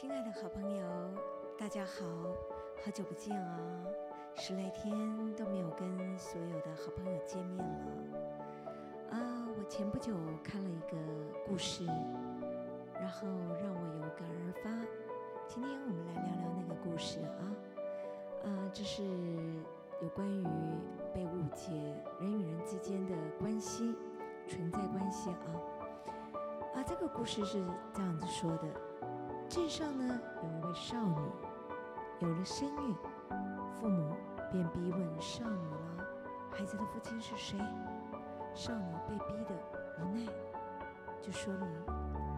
亲爱的好朋友，大家好，好久不见啊！十来天都没有跟所有的好朋友见面了。啊，我前不久看了一个故事，然后让我有感而发。今天我们来聊聊那个故事啊。啊，这是有关于被误解人与人之间的关系存在关系啊。啊，这个故事是这样子说的。镇上呢有一位少女，有了身孕，父母便逼问少女了：孩子的父亲是谁？少女被逼的无奈，就说明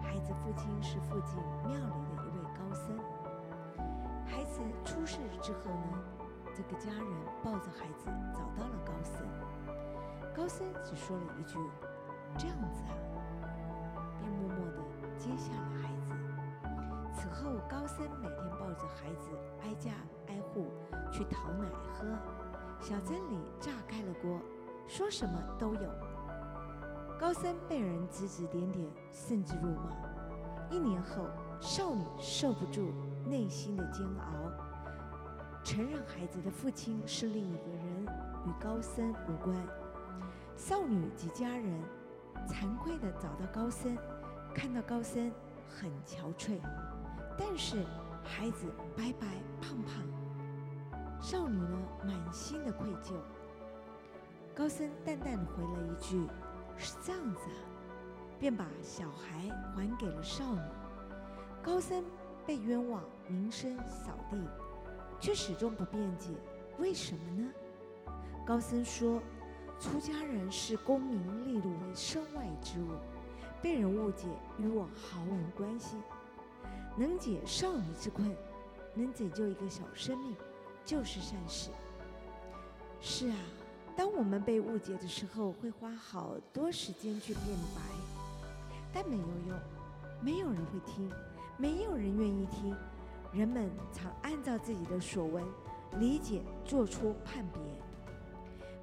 孩子父亲是附近庙里的一位高僧。孩子出世之后呢，这个家人抱着孩子找到了高僧，高僧只说了一句：“这样子啊。”便默默地接下了。后，高僧每天抱着孩子挨家挨户去讨奶喝，小镇里炸开了锅，说什么都有。高僧被人指指点点，甚至辱骂。一年后，少女受不住内心的煎熬，承认孩子的父亲是另一个人，与高僧无关。少女及家人惭愧地找到高僧，看到高僧很憔悴。但是孩子白白胖胖，少女呢满心的愧疚。高僧淡淡的回了一句：“是这样子啊。”便把小孩还给了少女。高僧被冤枉，名声扫地，却始终不辩解，为什么呢？高僧说：“出家人视功名利禄为身外之物，被人误解与我毫无关系。”能解少女之困，能拯救一个小生命，就是善事。是啊，当我们被误解的时候，会花好多时间去辩白，但没有用，没有人会听，没有人愿意听。人们常按照自己的所闻、理解做出判别。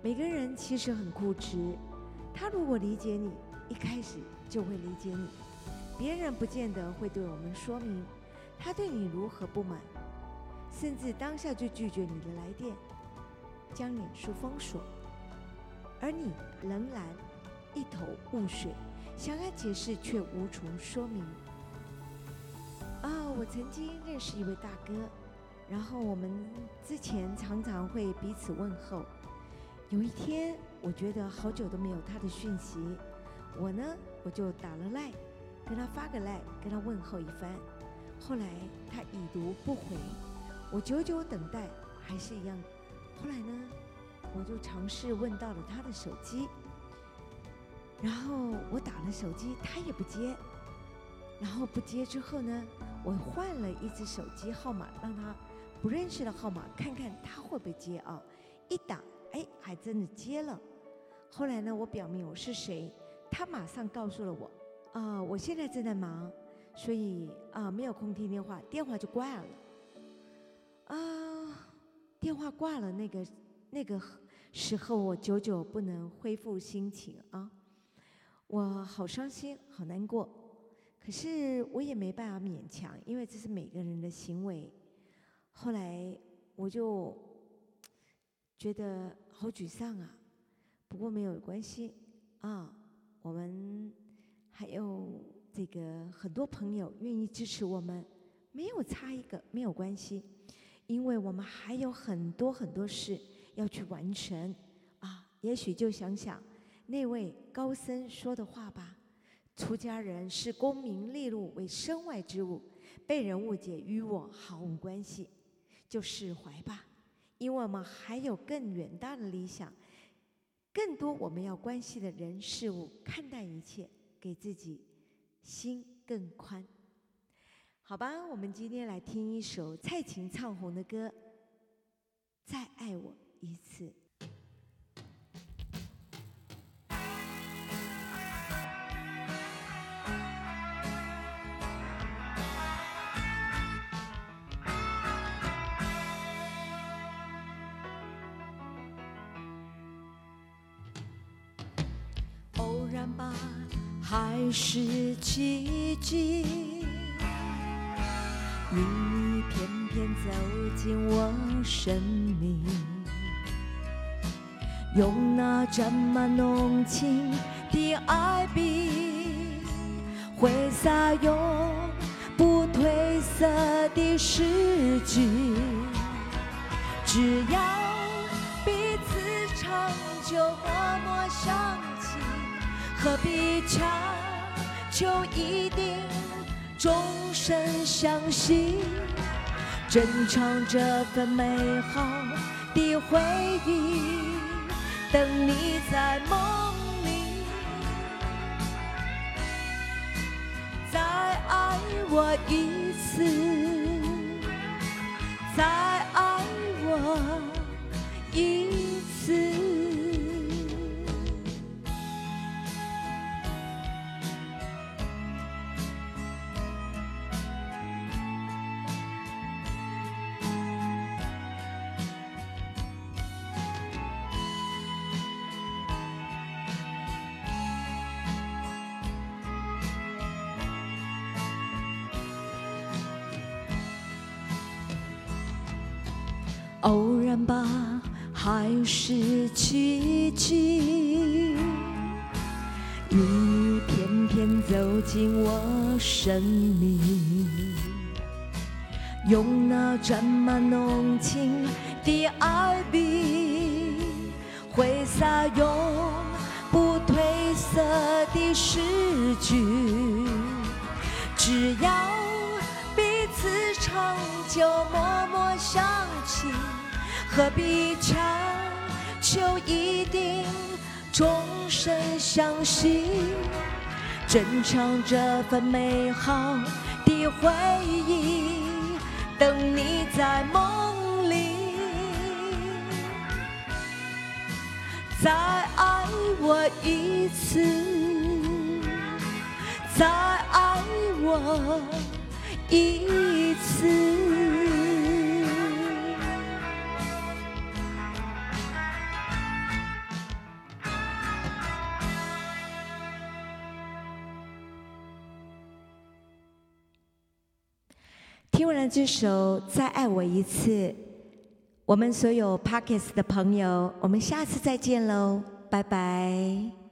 每个人其实很固执，他如果理解你，一开始就会理解你。别人不见得会对我们说明他对你如何不满，甚至当下就拒绝你的来电，将脸书封锁，而你仍然一头雾水，想要解释却无从说明。啊，我曾经认识一位大哥，然后我们之前常常会彼此问候。有一天，我觉得好久都没有他的讯息，我呢，我就打了赖。跟他发个赖，跟他问候一番。后来他已读不回，我久久等待，还是一样。后来呢，我就尝试问到了他的手机，然后我打了手机，他也不接。然后不接之后呢，我换了一只手机号码，让他不认识的号码，看看他会不会接啊？一打，哎，还真的接了。后来呢，我表明我是谁，他马上告诉了我。啊，我现在正在忙，所以啊没有空听电话，电话就挂了。啊，电话挂了，那个那个时候我久久不能恢复心情啊，我好伤心，好难过。可是我也没办法勉强，因为这是每个人的行为。后来我就觉得好沮丧啊，不过没有关系啊，我们。还有这个很多朋友愿意支持我们，没有差一个没有关系，因为我们还有很多很多事要去完成啊。也许就想想那位高僧说的话吧：出家人视功名利禄为身外之物，被人误解与我毫无关系，就释怀吧，因为我们还有更远大的理想，更多我们要关系的人事物，看待一切。给自己心更宽，好吧？我们今天来听一首蔡琴唱红的歌，《再爱我一次》。偶然吧。还是奇迹，你偏偏走进我生命，用那沾满浓情的爱笔，挥洒永不褪色的诗句。只要彼此长久默默相。何必强求一定终身相惜？珍藏这份美好的回忆，等你在梦里再爱我一次，再偶然吧，还是奇迹，你偏偏走进我生命，用那沾满浓情的爱笔，挥洒永不褪色的诗句。只要彼此长久，何必强求一定终身相惜？珍藏这份美好的回忆，等你在梦里再爱我一次。再爱我一次。听完了这首《再爱我一次》，我们所有 Pockets 的朋友，我们下次再见喽，拜拜。